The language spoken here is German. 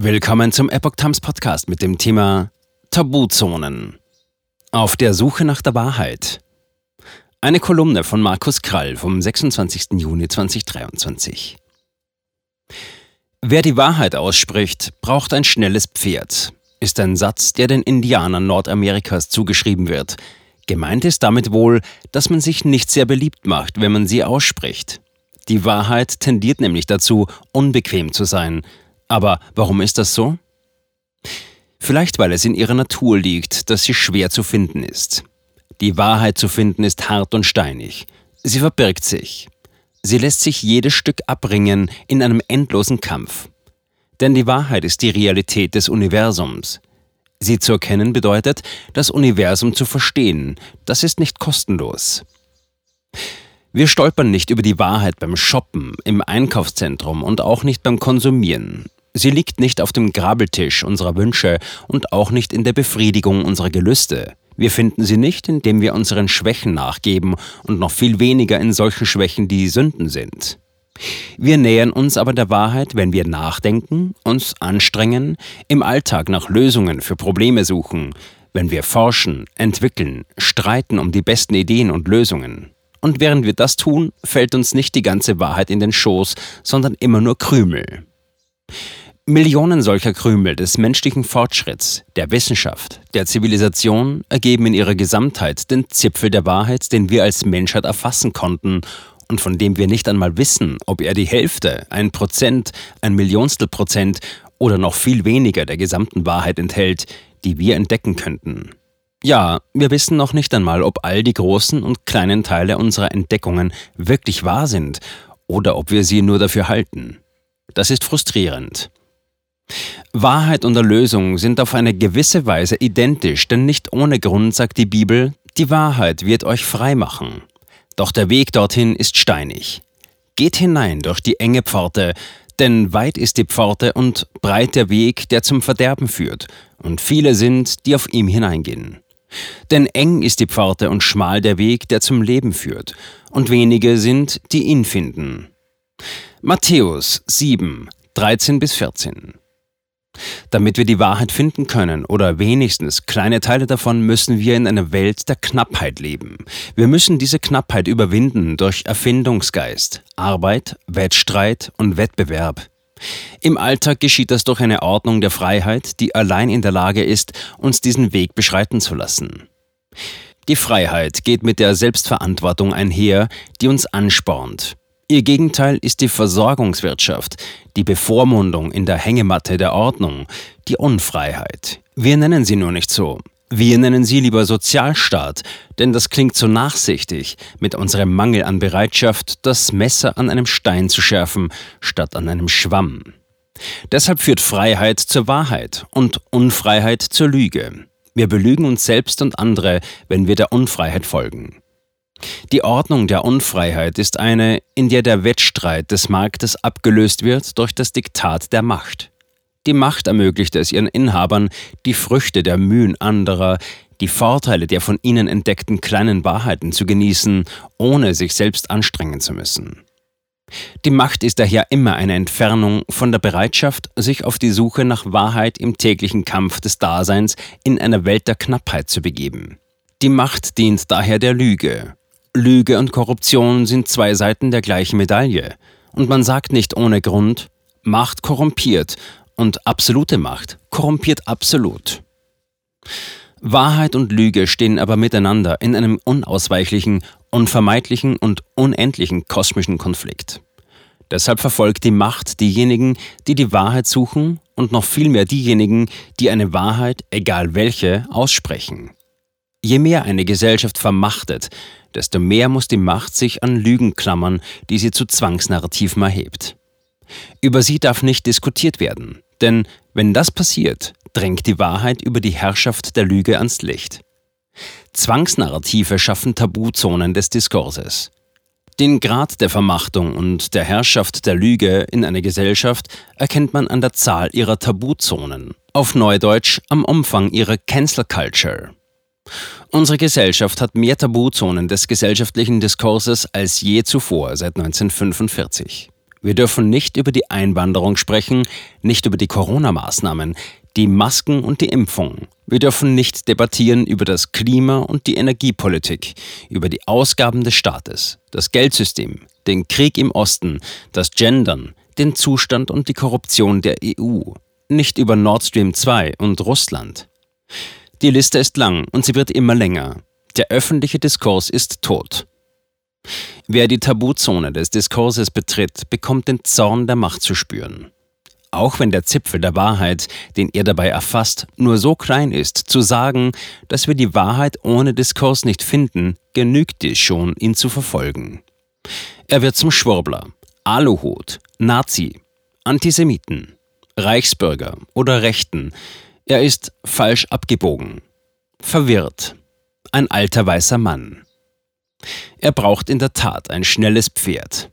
Willkommen zum Epoch Times Podcast mit dem Thema Tabuzonen. Auf der Suche nach der Wahrheit. Eine Kolumne von Markus Krall vom 26. Juni 2023. Wer die Wahrheit ausspricht, braucht ein schnelles Pferd, ist ein Satz, der den Indianern Nordamerikas zugeschrieben wird. Gemeint ist damit wohl, dass man sich nicht sehr beliebt macht, wenn man sie ausspricht. Die Wahrheit tendiert nämlich dazu, unbequem zu sein, aber warum ist das so? Vielleicht weil es in ihrer Natur liegt, dass sie schwer zu finden ist. Die Wahrheit zu finden ist hart und steinig. Sie verbirgt sich. Sie lässt sich jedes Stück abringen in einem endlosen Kampf. Denn die Wahrheit ist die Realität des Universums. Sie zu erkennen bedeutet, das Universum zu verstehen. Das ist nicht kostenlos. Wir stolpern nicht über die Wahrheit beim Shoppen, im Einkaufszentrum und auch nicht beim Konsumieren. Sie liegt nicht auf dem Grabeltisch unserer Wünsche und auch nicht in der Befriedigung unserer Gelüste. Wir finden sie nicht, indem wir unseren Schwächen nachgeben und noch viel weniger in solchen Schwächen, die Sünden sind. Wir nähern uns aber der Wahrheit, wenn wir nachdenken, uns anstrengen, im Alltag nach Lösungen für Probleme suchen, wenn wir forschen, entwickeln, streiten um die besten Ideen und Lösungen. Und während wir das tun, fällt uns nicht die ganze Wahrheit in den Schoß, sondern immer nur Krümel. Millionen solcher Krümel des menschlichen Fortschritts, der Wissenschaft, der Zivilisation ergeben in ihrer Gesamtheit den Zipfel der Wahrheit, den wir als Menschheit erfassen konnten und von dem wir nicht einmal wissen, ob er die Hälfte, ein Prozent, ein Millionstel Prozent oder noch viel weniger der gesamten Wahrheit enthält, die wir entdecken könnten. Ja, wir wissen noch nicht einmal, ob all die großen und kleinen Teile unserer Entdeckungen wirklich wahr sind oder ob wir sie nur dafür halten. Das ist frustrierend. Wahrheit und Erlösung sind auf eine gewisse Weise identisch, denn nicht ohne Grund sagt die Bibel, die Wahrheit wird euch frei machen. Doch der Weg dorthin ist steinig. Geht hinein durch die enge Pforte, denn weit ist die Pforte und breit der Weg, der zum Verderben führt, und viele sind, die auf ihm hineingehen. Denn eng ist die Pforte und schmal der Weg, der zum Leben führt, und wenige sind, die ihn finden. Matthäus 7, 13 bis 14 damit wir die Wahrheit finden können oder wenigstens kleine Teile davon, müssen wir in einer Welt der Knappheit leben. Wir müssen diese Knappheit überwinden durch Erfindungsgeist, Arbeit, Wettstreit und Wettbewerb. Im Alltag geschieht das durch eine Ordnung der Freiheit, die allein in der Lage ist, uns diesen Weg beschreiten zu lassen. Die Freiheit geht mit der Selbstverantwortung einher, die uns anspornt. Ihr Gegenteil ist die Versorgungswirtschaft, die Bevormundung in der Hängematte der Ordnung, die Unfreiheit. Wir nennen sie nur nicht so. Wir nennen sie lieber Sozialstaat, denn das klingt so nachsichtig, mit unserem Mangel an Bereitschaft, das Messer an einem Stein zu schärfen, statt an einem Schwamm. Deshalb führt Freiheit zur Wahrheit und Unfreiheit zur Lüge. Wir belügen uns selbst und andere, wenn wir der Unfreiheit folgen. Die Ordnung der Unfreiheit ist eine, in der der Wettstreit des Marktes abgelöst wird durch das Diktat der Macht. Die Macht ermöglicht es ihren Inhabern, die Früchte der Mühen anderer, die Vorteile der von ihnen entdeckten kleinen Wahrheiten zu genießen, ohne sich selbst anstrengen zu müssen. Die Macht ist daher immer eine Entfernung von der Bereitschaft, sich auf die Suche nach Wahrheit im täglichen Kampf des Daseins in einer Welt der Knappheit zu begeben. Die Macht dient daher der Lüge, Lüge und Korruption sind zwei Seiten der gleichen Medaille. Und man sagt nicht ohne Grund, Macht korrumpiert und absolute Macht korrumpiert absolut. Wahrheit und Lüge stehen aber miteinander in einem unausweichlichen, unvermeidlichen und unendlichen kosmischen Konflikt. Deshalb verfolgt die Macht diejenigen, die die Wahrheit suchen und noch vielmehr diejenigen, die eine Wahrheit, egal welche, aussprechen. Je mehr eine Gesellschaft vermachtet, desto mehr muss die Macht sich an Lügen klammern, die sie zu Zwangsnarrativen erhebt. Über sie darf nicht diskutiert werden, denn wenn das passiert, drängt die Wahrheit über die Herrschaft der Lüge ans Licht. Zwangsnarrative schaffen Tabuzonen des Diskurses. Den Grad der Vermachtung und der Herrschaft der Lüge in einer Gesellschaft erkennt man an der Zahl ihrer Tabuzonen, auf Neudeutsch am Umfang ihrer Cancel Culture. Unsere Gesellschaft hat mehr Tabuzonen des gesellschaftlichen Diskurses als je zuvor seit 1945. Wir dürfen nicht über die Einwanderung sprechen, nicht über die Corona-Maßnahmen, die Masken und die Impfung. Wir dürfen nicht debattieren über das Klima und die Energiepolitik, über die Ausgaben des Staates, das Geldsystem, den Krieg im Osten, das Gendern, den Zustand und die Korruption der EU, nicht über Nord Stream 2 und Russland. Die Liste ist lang und sie wird immer länger. Der öffentliche Diskurs ist tot. Wer die Tabuzone des Diskurses betritt, bekommt den Zorn der Macht zu spüren. Auch wenn der Zipfel der Wahrheit, den er dabei erfasst, nur so klein ist, zu sagen, dass wir die Wahrheit ohne Diskurs nicht finden, genügt es schon, ihn zu verfolgen. Er wird zum Schwurbler, Aluhut, Nazi, Antisemiten, Reichsbürger oder Rechten. Er ist falsch abgebogen, verwirrt, ein alter weißer Mann. Er braucht in der Tat ein schnelles Pferd.